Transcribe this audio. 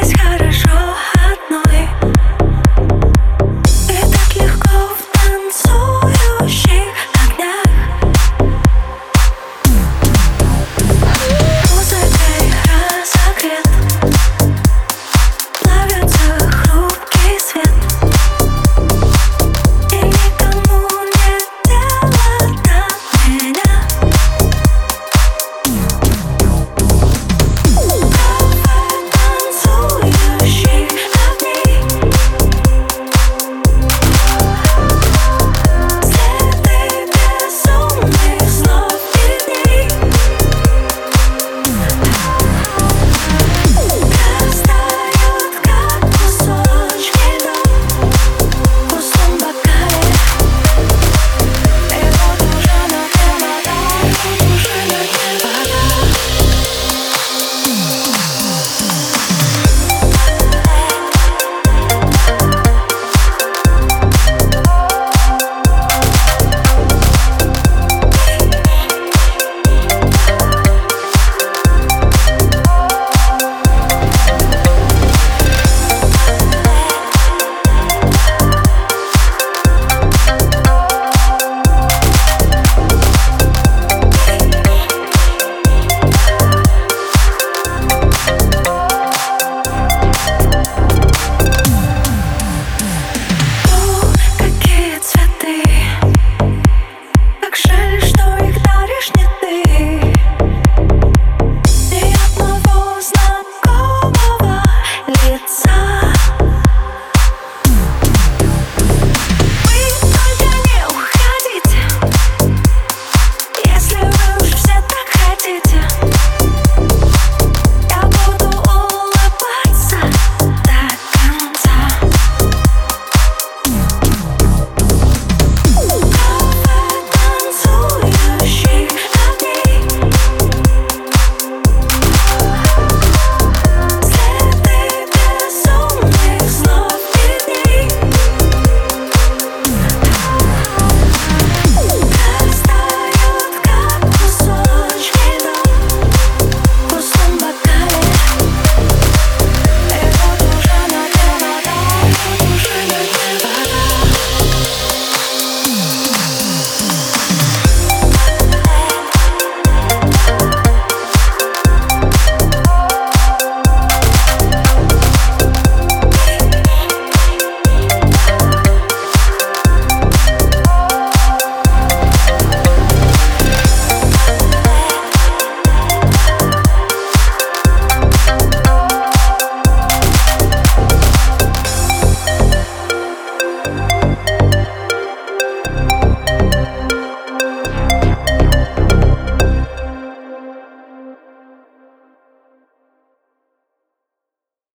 this heart